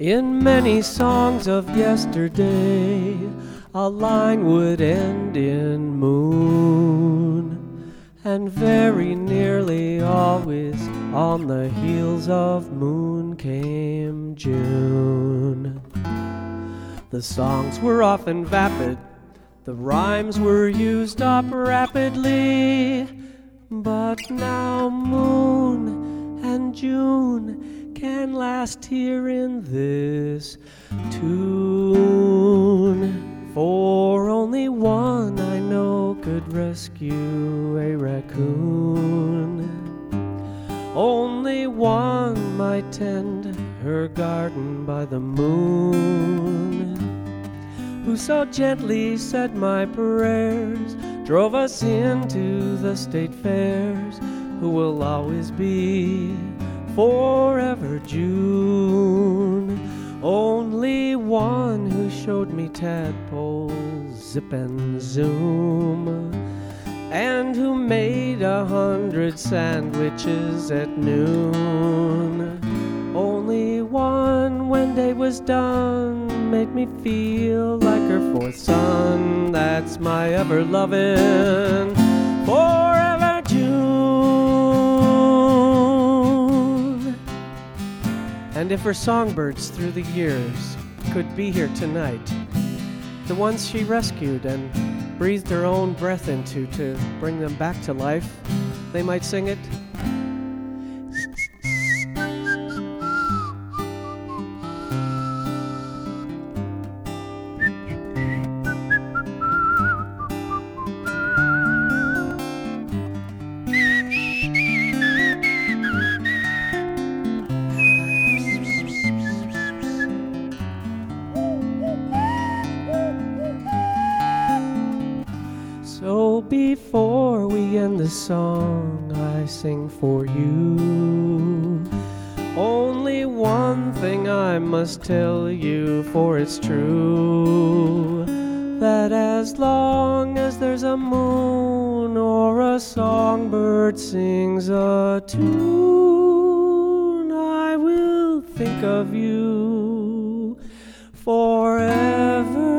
In many songs of yesterday, a line would end in moon, and very nearly always on the heels of moon came June. The songs were often vapid, the rhymes were used up rapidly, but now moon and June can last here in this tune. For only one I know could rescue a raccoon. Only one might tend her garden by the moon. Who so gently said my prayers, drove us into the state fairs, who will always be forever June. Only one who showed me tadpoles, zip and zoom, and who made a hundred sandwiches at noon. Only one, when day was done, made me feel like her fourth son. That's my ever loving forever And if her songbirds through the years could be here tonight, the ones she rescued and breathed her own breath into to bring them back to life, they might sing it. Before we end the song, I sing for you. Only one thing I must tell you, for it's true. That as long as there's a moon or a songbird sings a tune, I will think of you forever